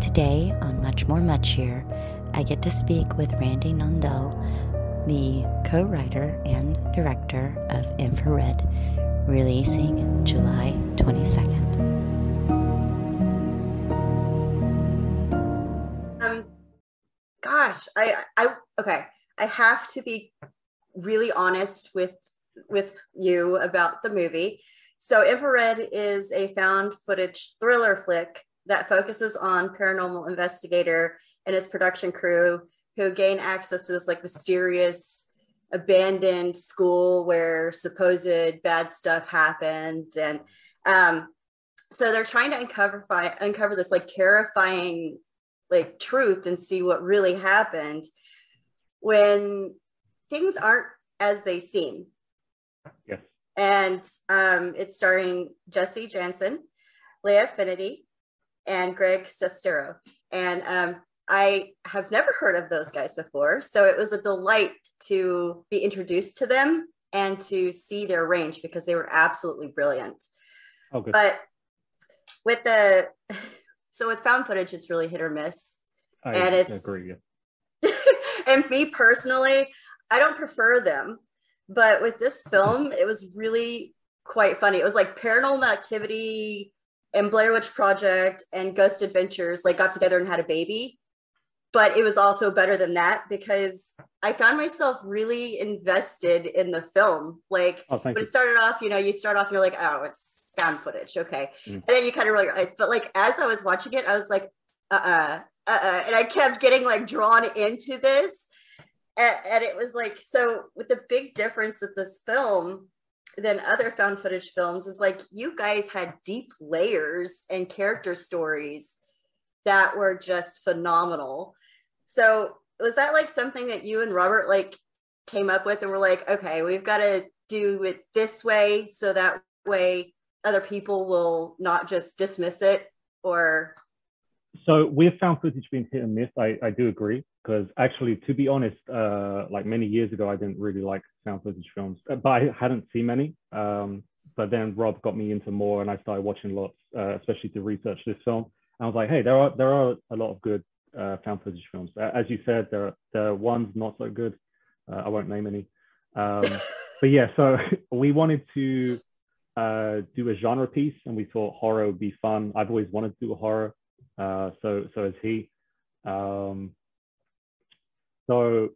Today on Much More Muchier, I get to speak with Randy Nundlall, the co writer and director of Infrared, releasing July 22nd. Um, gosh, I, I, okay, I have to be really honest with with you about the movie. So, Infrared is a found footage thriller flick that focuses on paranormal investigator and his production crew who gain access to this like mysterious abandoned school where supposed bad stuff happened. And um so they're trying to uncover uncover this like terrifying like truth and see what really happened when things aren't as they seem. Yes. And um it's starring jesse janzen leah finity and greg sestero and um I have never heard of those guys before. So it was a delight to be introduced to them and to see their range because they were absolutely brilliant. Oh, good. But with the, so with found footage, it's really hit or miss. I and it's, agree. and me personally, I don't prefer them. But with this film, it was really quite funny. It was like paranormal activity and Blair Witch Project and Ghost Adventures like got together and had a baby but it was also better than that because I found myself really invested in the film. Like oh, when you. it started off, you know, you start off, you're like, oh, it's found footage, okay, mm. and then you kind of roll your eyes. But like as I was watching it, I was like, uh, uh-uh, uh, uh, and I kept getting like drawn into this, and, and it was like so. With the big difference with this film than other found footage films is like you guys had deep layers and character stories that were just phenomenal. So was that like something that you and Robert like came up with and were like, okay, we've got to do it this way so that way other people will not just dismiss it or so we've found footage being hit and miss i, I do agree because actually to be honest uh, like many years ago i didn't really like found footage films uh, but i hadn't seen many um, but then rob got me into more and i started watching lots uh, especially to research this film and i was like hey there are there are a lot of good uh, found footage films. As you said, there are, there are ones not so good. Uh, I won't name any. Um, but yeah, so we wanted to uh, do a genre piece, and we thought horror would be fun. I've always wanted to do a horror, uh, so so has he. Um, so,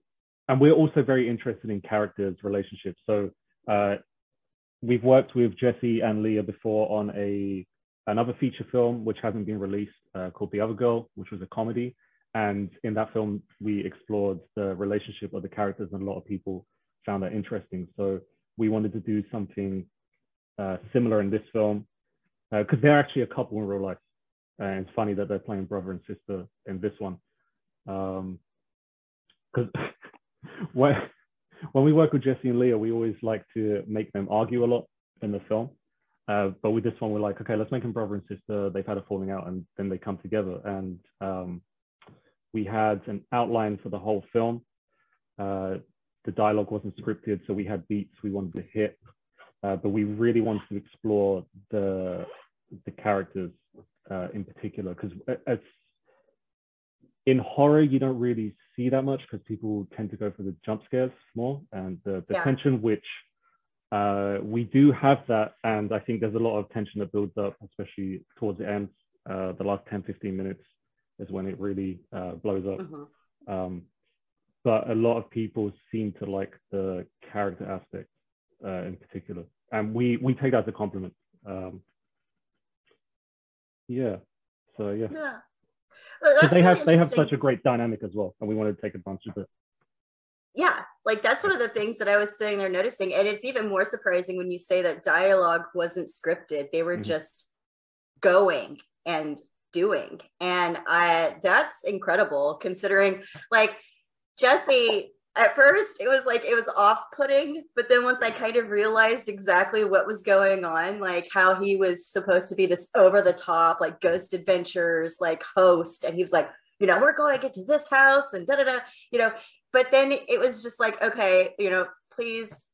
and we're also very interested in characters, relationships. So uh, we've worked with Jesse and Leah before on a another feature film which hasn't been released uh, called The Other Girl, which was a comedy. And in that film, we explored the relationship of the characters, and a lot of people found that interesting. So we wanted to do something uh, similar in this film because uh, they're actually a couple in real life. And it's funny that they're playing brother and sister in this one. Because um, when, when we work with Jesse and Leah, we always like to make them argue a lot in the film. Uh, but with this one, we're like, okay, let's make them brother and sister. They've had a falling out, and then they come together. And um, we had an outline for the whole film. Uh, the dialogue wasn't scripted, so we had beats we wanted to hit, uh, but we really wanted to explore the the characters uh, in particular because it's in horror you don't really see that much because people tend to go for the jump scares more and the, the yeah. tension which uh, we do have that and i think there's a lot of tension that builds up especially towards the end uh, the last 10 15 minutes is when it really uh, blows up. Mm-hmm. Um, but a lot of people seem to like the character aspect uh, in particular, and we we take that as a compliment. Um, yeah. So yeah. Yeah. Well, they have they have such a great dynamic as well, and we want to take advantage of it. Yeah, like that's one of the things that I was sitting there noticing, and it's even more surprising when you say that dialogue wasn't scripted; they were mm-hmm. just going and doing. And I that's incredible considering like Jesse at first it was like it was off-putting but then once i kind of realized exactly what was going on like how he was supposed to be this over the top like ghost adventures like host and he was like you know we're going to get to this house and da da da you know. But then it was just like okay you know please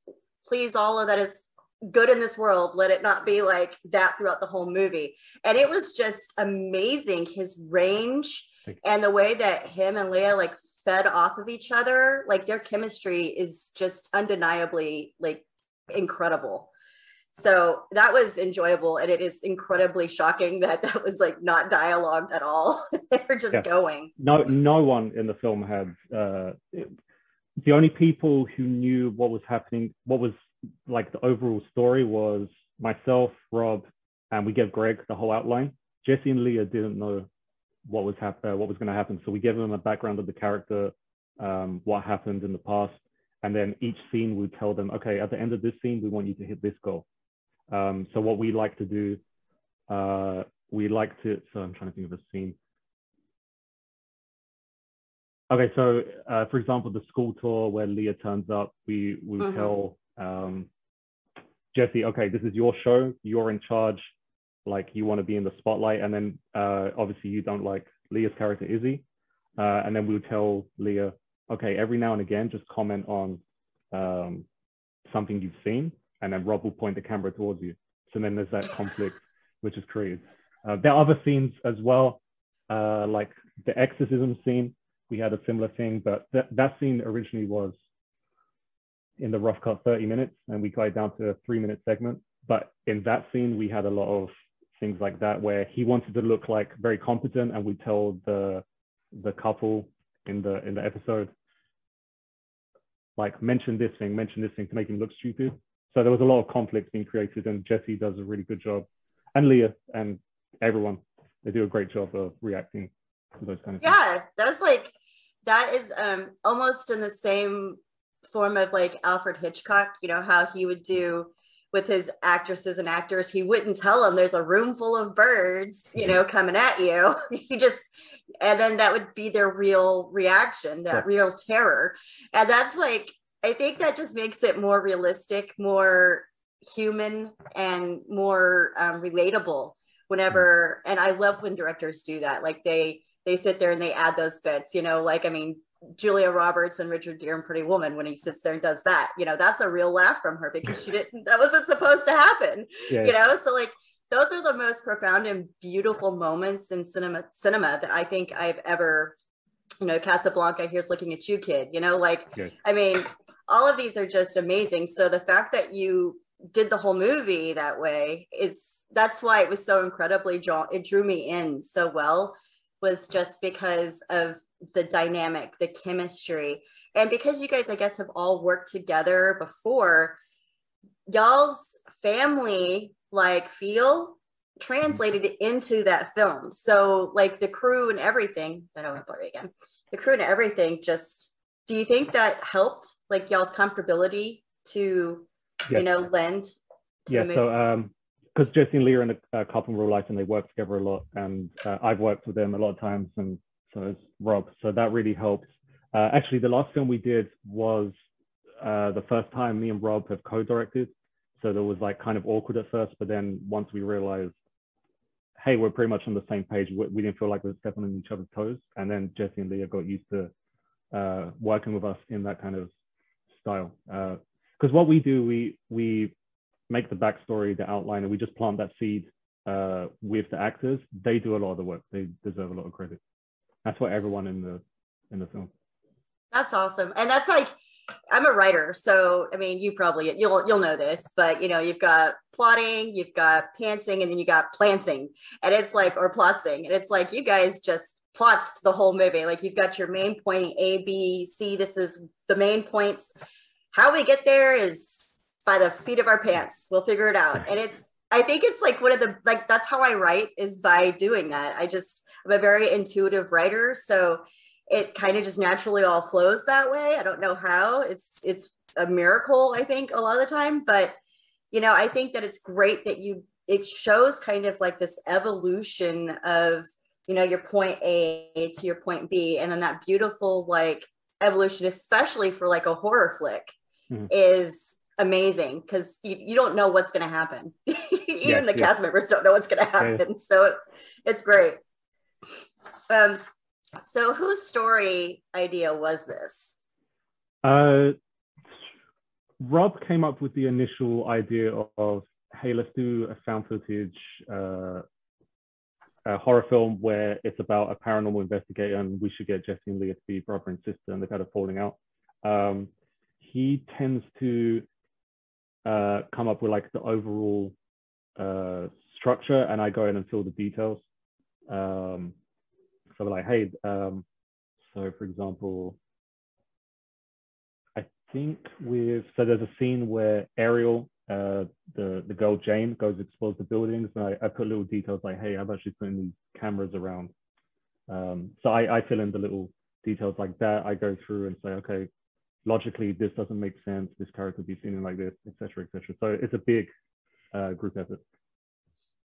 please all of that is good in this world. Let it not be like that throughout the whole movie. And it was just amazing his range and the way that him and leah like fed off of each other like their chemistry is just undeniably like incredible. So that was enjoyable and it is incredibly shocking that that was like not dialogued at all. They're just yeah. going. No no one in the film had uh the only people who knew what was happening what was like the overall story was myself rob and we gave greg the whole outline. Jesse and leah didn't know what was hap- uh, what was going to happen. So we gave them a background of the character um, what happened in the past. And then each scene would tell them okay at the end of this scene we want you to hit this goal. Um, so what we like to do, uh, we like to, so I'm trying to think of a scene. Okay, so uh, for example, the school tour where Leah turns up, we, we mm-hmm. tell um, Jesse, okay, this is your show, you're in charge, like you want to be in the spotlight. And then uh, obviously you don't like Leah's character, Izzy. Uh, and then we'll tell Leah, okay, every now and again, just comment on um, something you've seen and then Rob will point the camera towards you. So then there's that conflict which is created. Uh, there are other scenes as well, uh, like the exorcism scene. We had a similar thing, but th- that scene originally was in the rough cut 30 minutes, and we got it down to a three minute segment. But in that scene, we had a lot of things like that where he wanted to look like very competent, and we told the the couple in the in the episode like mention this thing, mention this thing to make him look stupid. So there was a lot of conflict being created, and Jesse does a really good job, and Leah and everyone they do a great job of reacting to those kind of yeah, things. that's like that is um almost in the same form of like Alfred Hitchcock. You know how he would do with his actresses and actors, he wouldn't tell them there's a room full of birds, you know, coming at you. he just, and then that would be their real reaction, that yeah. real terror. And that's like, I think that just makes it more realistic, more human, and more um, relatable. Whenever, and I love when directors do that. Like they they sit there and they add those bits. You know, like I mean, Julia Roberts and Richard Gere and Pretty Woman when he sits there and does that. You know, that's a real laugh from her because she didn't. That wasn't supposed to happen. Yeah. You know, so like those are the most profound and beautiful moments in cinema cinema that I think I've ever you know, Casablanca, here's looking at you, kid. You know, like, I mean, all of these are just amazing. So the fact that you did the whole movie that way is that's why it was so incredibly draw it drew me in so well was just because of the dynamic the chemistry. And because you guys i guess have all worked together before y'all's family like feel translated into that film. So like the crew and everything i don't want to you again. The crew and everything just do you think that helped like y'all's comfortability to you know lend yeah so um because Jesse and Leah and a couple in real life and they work together a lot and uh, I've worked with them a lot of times and so has Rob. So that really helps. Uh, actually the last film we did was uh, the first time me and Rob have co-directed. So there was like kind of awkward at first but then once we realized hey we're pretty much on the same page. We, we didn't feel like we were stepping on each other's toes. And then Jesse and Leah got used to uh, working with us in that kind of style. Because uh, what we do, we we make the backstory, the outline, and we just plant that seed uh, with the actors. They do a lot of the work. They deserve a lot of credit. That's what everyone in the in the film. That's awesome, and that's like I'm a writer, so I mean, you probably you'll you'll know this, but you know, you've got plotting, you've got pantsing, and then you got planting, and it's like or plotsing, and it's like you guys just plots the whole movie. Like you've got your main point A, B, C. This is the main points. How we get there is by the seat of our pants. We'll figure it out. And it's I think it's like one of the like that's how I write is by doing that. I just I'm a very intuitive writer, so it kind of just naturally all flows that way. I don't know how. It's it's a miracle, I think, a lot of the time. But you know, I think that it's great that you it shows kind of like this evolution of you know your point a to your point b and then that beautiful like evolution especially for like a horror flick mm-hmm. is amazing because you, you don't know what's going to happen even yes, the yes. cast members don't know what's going to happen yes. so it, it's great um so whose story idea was this uh Rob came up with the initial idea of, hey, let's do a found footage uh, a horror film where it's about a paranormal investigator and we should get Jesse and Leah to be brother and sister and they're kind of falling out. Um, he tends to uh, come up with like the overall uh, structure and I go in and fill the details. Um, so like, hey, um, so for example, I think with, so there's a scene where Ariel, uh, the, the girl Jane goes explores the buildings and I, I put little details like, hey, I've actually put in these cameras around. Um, so I, I fill in the little details like that. I go through and say, okay, logically, this doesn't make sense. This character would be seen in like this, etc., etc. So it's a big uh, group effort.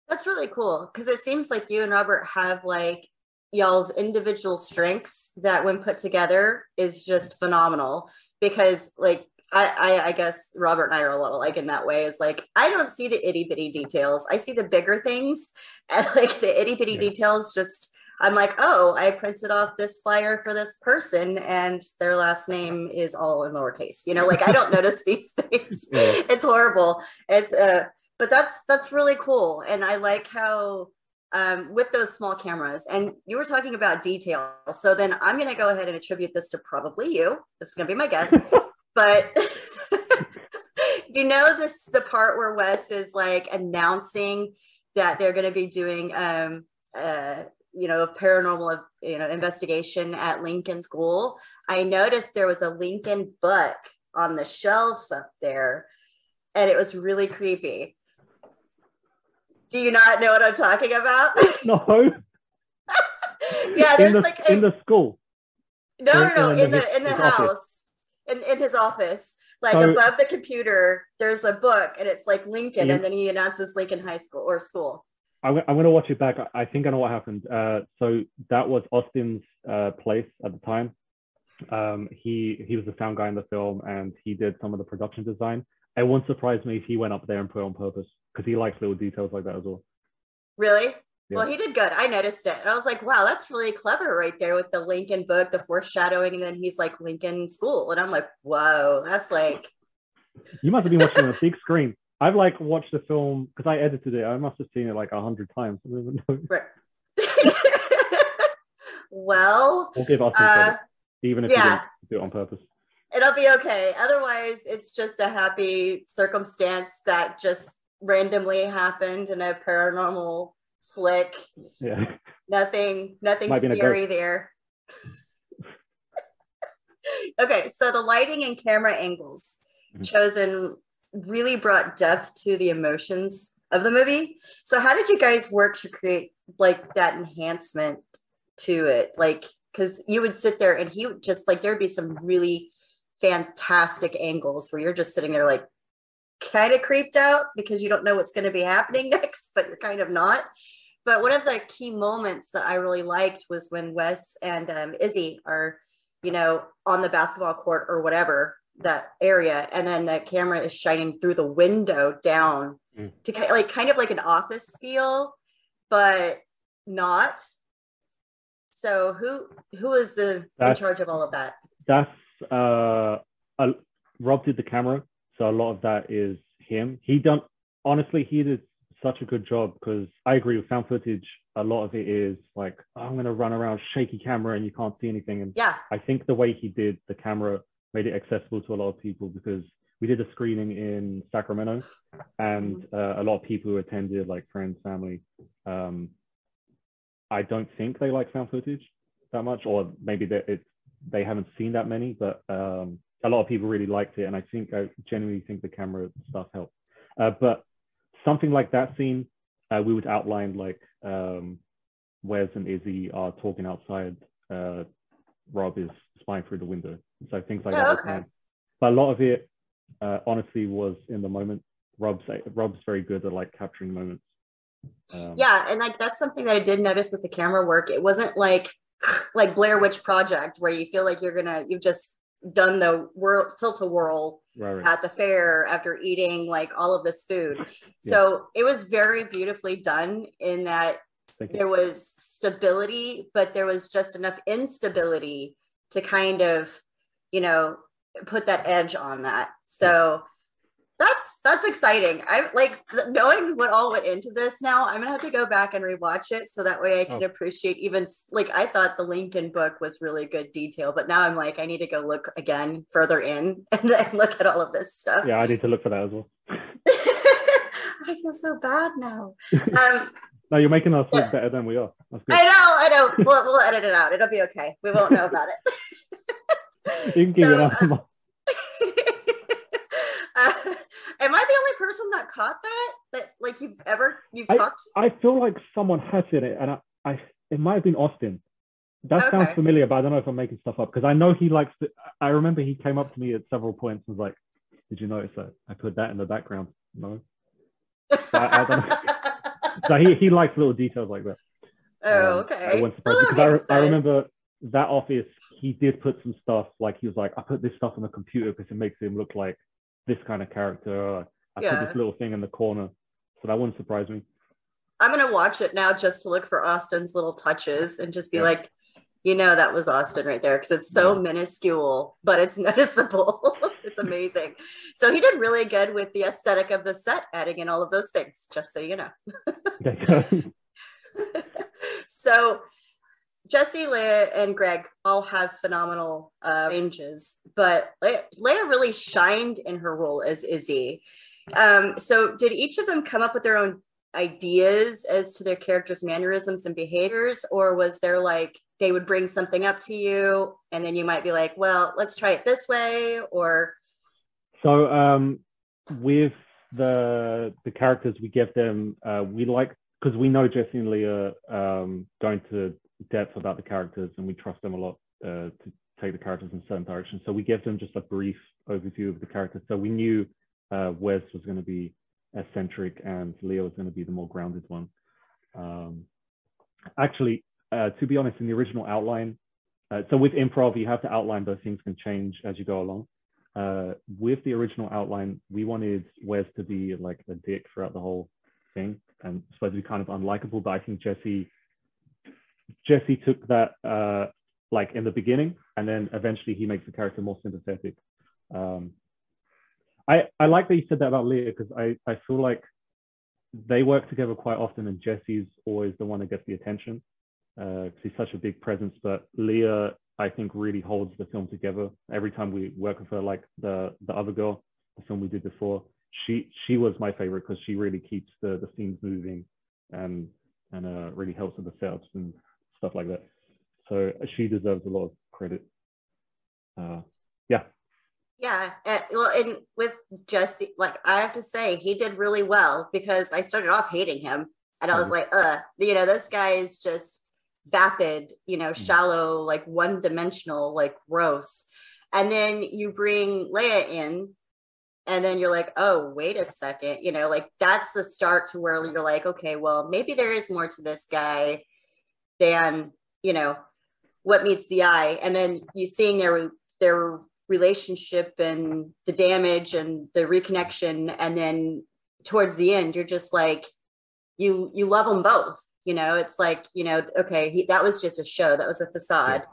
That's really cool because it seems like you and Robert have like y'all's individual strengths that, when put together, is just phenomenal. Because like I, I, I guess Robert and I are a little like in that way. Is like I don't see the itty bitty details. I see the bigger things, and like the itty bitty yeah. details just I'm like, oh, I printed off this flyer for this person and their last name is all in lowercase. You know, like I don't notice these things. Yeah. It's horrible. It's uh but that's that's really cool. And I like how um, with those small cameras, and you were talking about detail. So then I'm gonna go ahead and attribute this to probably you. This is gonna be my guess. but you know this the part where Wes is like announcing that they're gonna be doing um uh you know a paranormal you know investigation at lincoln school i noticed there was a lincoln book on the shelf up there and it was really creepy. Do you not know what i'm talking about? No. Yeah there's the, like a, in the school. No no no in, in the in the house. In, in his office. Like so, above the computer there's a book and it's like lincoln yeah. and then he announces lincoln high school or school I'm, I'm going to watch it back. I think I know what happened. Uh, so that was Austin's uh, place at the time. Um, he he was the sound guy in the film, and he did some of the production design. It wouldn't surprise me if he went up there and put it on purpose because he likes little details like that as well. Really? Yeah. Well, he did good. I noticed it, and I was like, "Wow, that's really clever right there with the Lincoln book, the foreshadowing, and then he's like Lincoln School," and I'm like, "Whoa, that's like." You must have been watching on a big screen. I've like watched the film because I edited it. I must have seen it like a hundred times. Right. well, we'll give us uh, even if yeah. you do it on purpose. It'll be okay. Otherwise, it's just a happy circumstance that just randomly happened in a paranormal flick. Yeah. Nothing, nothing scary there. okay, so the lighting and camera angles mm-hmm. chosen really brought depth to the emotions of the movie. So how did you guys work to create like that enhancement to it? Like because you would sit there and he would just like there'd be some really fantastic angles where you're just sitting there like kind of creeped out because you don't know what's going to be happening next, but you're kind of not. But one of the key moments that I really liked was when Wes and um, Izzy are, you know, on the basketball court or whatever, that area and then the camera is shining through the window down mm. to kind of like kind of like an office feel but not. So who who is the that's, in charge of all of that? That's uh, uh rob did the camera so a lot of that is him. He done honestly he did such a good job because i agree with found footage. A lot of it is like oh, i'm going to run around shaky camera and you can't see anything. And yeah. I think the way he did the camera made it accessible to a lot of people because we did a screening in Sacramento, and uh, a lot of people who attended, like friends, family. Um, I don't think they like found footage that much, or maybe they it, they haven't seen that many, but um, a lot of people really liked it, and I think I genuinely think the camera stuff helped. Uh, but something like that scene, uh, we would outline like um, Wes and Izzy are talking outside. Uh, Rob is spying through the window. So things like oh, that. Okay. But a lot of it, uh, honestly, was in the moment. Rob's Rob's very good at like capturing moments. Um, yeah, and like that's something that I did notice with the camera work. It wasn't like like Blair Witch Project where you feel like you're gonna you've just done the whirl tilt a whirl right, right. at the fair after eating like all of this food. Yeah. So it was very beautifully done in that there was stability, but there was just enough instability to kind of, you know, put that edge on that. So that's that's exciting. I'm like knowing what all went into this. Now I'm gonna have to go back and rewatch it so that way I can oh. appreciate even like I thought the Lincoln book was really good detail, but now I'm like I need to go look again further in and, and look at all of this stuff. Yeah, I need to look for that as well. I feel so bad now. Um, no, you're making us look yeah. better than we are. I know, I know. We'll, we'll edit it out. It'll be okay. We won't know about it. You can keep so, it on. Uh, am I the only person that caught that? That like you've ever you've I, talked? I feel like someone has said it, and I, I it might have been Austin. That okay. sounds familiar, but I don't know if I'm making stuff up because I know he likes. To, I remember he came up to me at several points and was like, "Did you notice that I put that in the background?" No. I, I so he he likes little details like that. Oh, um, okay. I, well, I, I remember that office. He did put some stuff like he was like, "I put this stuff on the computer because it makes him look like this kind of character. I yeah. put this little thing in the corner. So that wouldn't surprise me. I'm gonna watch it now just to look for Austin's little touches and just be yeah. like, you know, that was Austin right there because it's so yeah. minuscule, but it's noticeable. it's amazing. So he did really good with the aesthetic of the set, adding in all of those things, just so you know. so Jesse, Leia, and Greg all have phenomenal uh, ranges, but Leia, Leia, really shined in her role as Izzy. Um, so, did each of them come up with their own ideas as to their characters' mannerisms and behaviors, or was there like they would bring something up to you, and then you might be like, "Well, let's try it this way," or so um, with the the characters we give them, uh, we like because we know Jesse and Leah um, going to depth about the characters and we trust them a lot uh, to take the characters in certain directions. So we give them just a brief overview of the characters. So we knew uh, Wes was going to be eccentric and Leo was going to be the more grounded one. Um, actually, uh, to be honest, in the original outline, uh, so with improv, you have to outline, but things can change as you go along. Uh, with the original outline, we wanted Wes to be like a dick throughout the whole thing and supposed to be kind of unlikable, but I think Jesse Jesse took that uh, like in the beginning, and then eventually he makes the character more sympathetic. Um, I I like that you said that about Leah because I I feel like they work together quite often, and Jesse's always the one that gets the attention because uh, he's such a big presence. But Leah, I think, really holds the film together. Every time we work with her, like the the other girl, the film we did before, she she was my favorite because she really keeps the the scenes moving and and uh, really helps with the setups and stuff like that. So she deserves a lot of credit. Uh, yeah. Yeah. And, well, and with Jesse, like I have to say, he did really well because I started off hating him and I was mm-hmm. like, uh, you know, this guy is just vapid, you know, mm-hmm. shallow, like one dimensional, like gross. And then you bring Leia in and then you're like oh wait a second you know like that's the start to where you're like okay well maybe there is more to this guy than you know what meets the eye. And then you seeing their their relationship and the damage and the reconnection. And then towards the end you're just like you you love them both you know? It's like you know okay he, that was just a show. That was a facade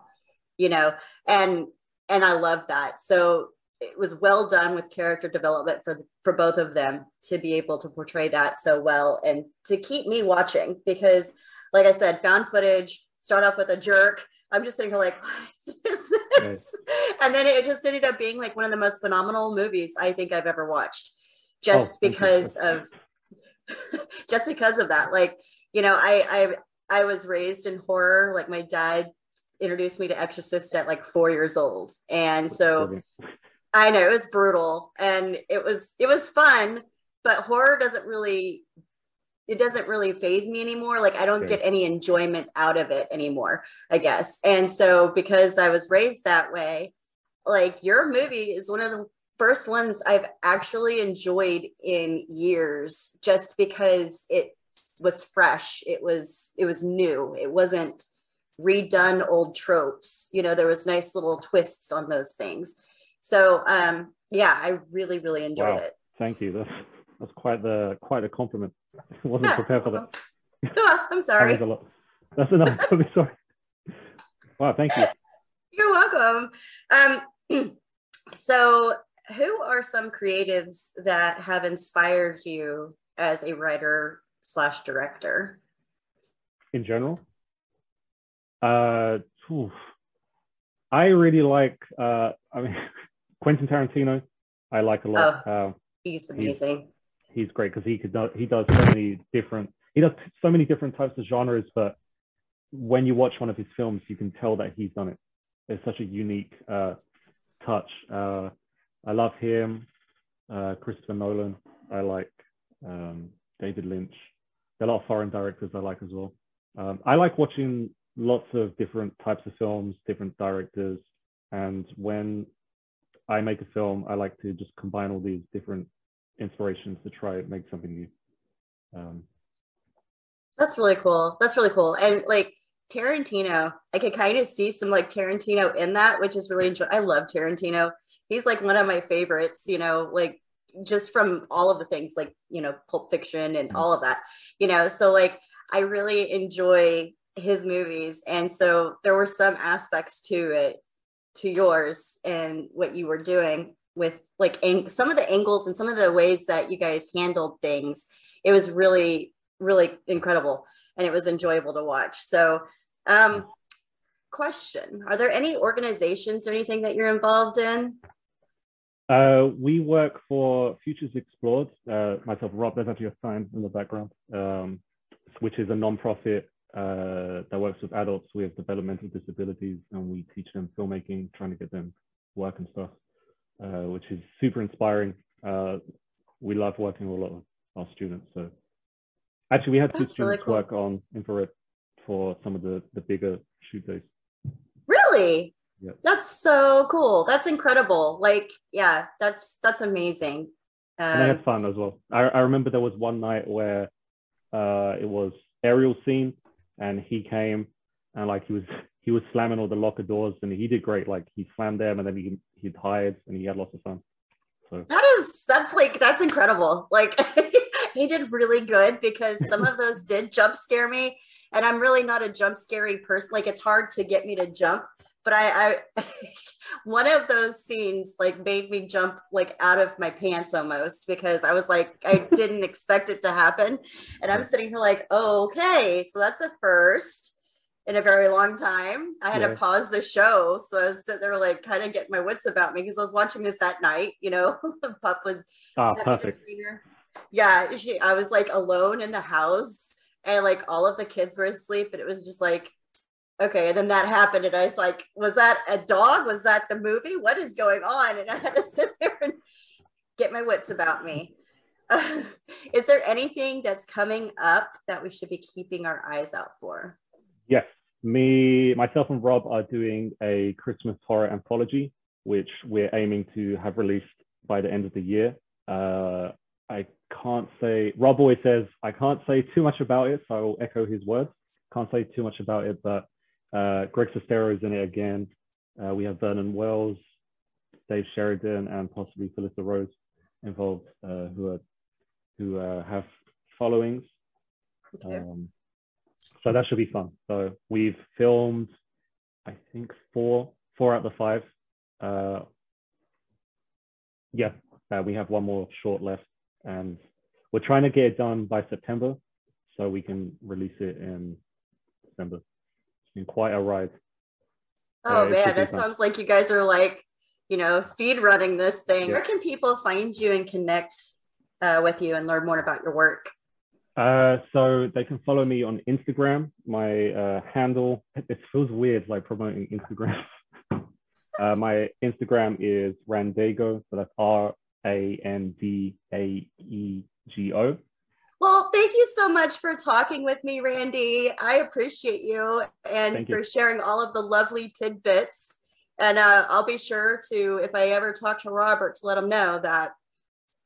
yeah. you know? And and i love that. So it was well done with character development for for both of them to be able to portray that so well and to keep me watching because like I said, found footage, start off with a jerk. I'm just sitting here like, what is this? Right. And then it just ended up being like one of the most phenomenal movies I think I've ever watched, just oh, because of just because of that. Like, you know, I I I was raised in horror. Like my dad introduced me to Exorcist at like four years old, and so I know it was brutal, and it was it was fun, but horror doesn't really it doesn't really phase me anymore. Like I don't get any enjoyment out of it anymore, I guess. And so because I was raised that way, like your movie is one of the first ones I've actually enjoyed in years just because it was fresh. It was it was new. It wasn't redone old tropes. You know, there was nice little twists on those things. So um yeah, I really, really enjoyed wow. it. Thank you. That's that's quite the quite a compliment. I wasn't yeah. prepared for that. Oh, I'm sorry. that That's enough. sorry. Wow, thank you. You're welcome. Um, so who are some creatives that have inspired you as a writer slash director? In general, uh, I really like. Uh, I mean, Quentin Tarantino. I like a lot. Oh, uh, he's amazing. He's, he's great because he could do, he does so many different he does so many different types of genres, but when you watch one of his films, you can tell that he's done it. It's such a unique uh, touch. Uh, I love him, uh, Christopher Nolan. I like um, David Lynch. There are a lot of foreign directors I like as well. Um, I like watching lots of different types of films, different directors, and when I make a film, I like to just combine all these different inspirations to try and make something new. Um, That's really cool. That's really cool. And like Tarantino, I could kind of see some like Tarantino in that, which is really enjoy. I love Tarantino. He's like one of my favorites, you know, like just from all of the things like, you know, Pulp Fiction and mm-hmm. all of that, you know. So like I really enjoy his movies. And so there were some aspects to it, to yours and what you were doing with like ang- some of the angles and some of the ways that you guys handled things. It was really, really incredible and it was enjoyable to watch. So, um, question Are there any organizations or anything that you're involved in? Uh, we work for Futures Explored. Uh, myself, Rob, there's actually a sign in the background, um, which is a nonprofit uh, that works with adults with developmental disabilities, and we teach them filmmaking, trying to get them work and stuff, uh, which is super inspiring. Uh, we love working with a lot of our students. So Actually, we had two students really cool. work on infrared for some of the the bigger shoot days. Really? Yeah. That's so cool. That's incredible. Like, yeah, that's that's amazing. Um, and I had fun as well. I, I remember there was one night where uh, it was aerial scene, and he came and like he was he was slamming all the locker doors, and he did great. Like he slammed them, and then he he hide, and he had lots of fun. So that is that's like that's incredible. Like he did really good because some of those did jump scare me. And I'm really not a jump scary person. Like it's hard to get me to jump. But I, I one of those scenes like made me jump like out of my pants almost because I was like, I didn't expect it to happen. And I'm sitting here like, oh, okay, so that's a first in a very long time. I had yeah. to pause the show. So I was sitting there like kind of getting my wits about me because I was watching this at night, you know, the Pup was oh, perfect. yeah she i was like alone in the house and like all of the kids were asleep and it was just like okay and then that happened and i was like was that a dog? Was that the movie? What is going on? And i had to sit there and get my wits about me. Uh, is there anything that's coming up that we should be keeping our eyes out for? Yes me myself and rob are doing a christmas horror anthology which we're aiming to have released by the end of the year uh, I can't say, Rob always says, I can't say too much about it. So I will echo his words. Can't say too much about it, but uh, Greg Sestero is in it again. Uh, we have Vernon Wells, Dave Sheridan, and possibly Felissa Rose involved uh, who are who uh, have followings. Okay. Um, so that should be fun. So we've filmed, I think four four out of the five. Uh, yeah, uh, we have one more short left and we're trying to get it done by September so we can release it in December. It's been quite a ride. Oh uh, man, that sounds like you guys are like, you know, speed running this thing. Yeah. Where can people find you and connect uh, with you and learn more about your work? Uh, so they can follow me on Instagram. My uh, handle, it feels weird like promoting Instagram. uh, my Instagram is Randaego, so that's R a N D A E G O. Well, thank you so much for talking with me, Randy. I appreciate you and for sharing all of the lovely tidbits. And uh, I'll be sure to, if I ever talk to Robert, to let him know that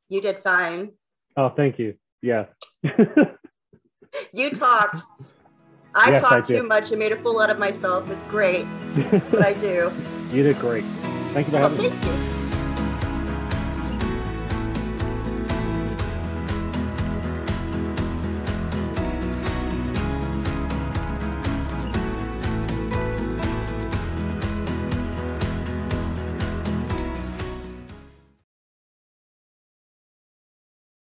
you did fine. Oh, thank you. Yeah. you talked. I yes, talked I too much and made a fool out of myself. It's great. That's what I do. You did great. Thank you for well, having thank me. you.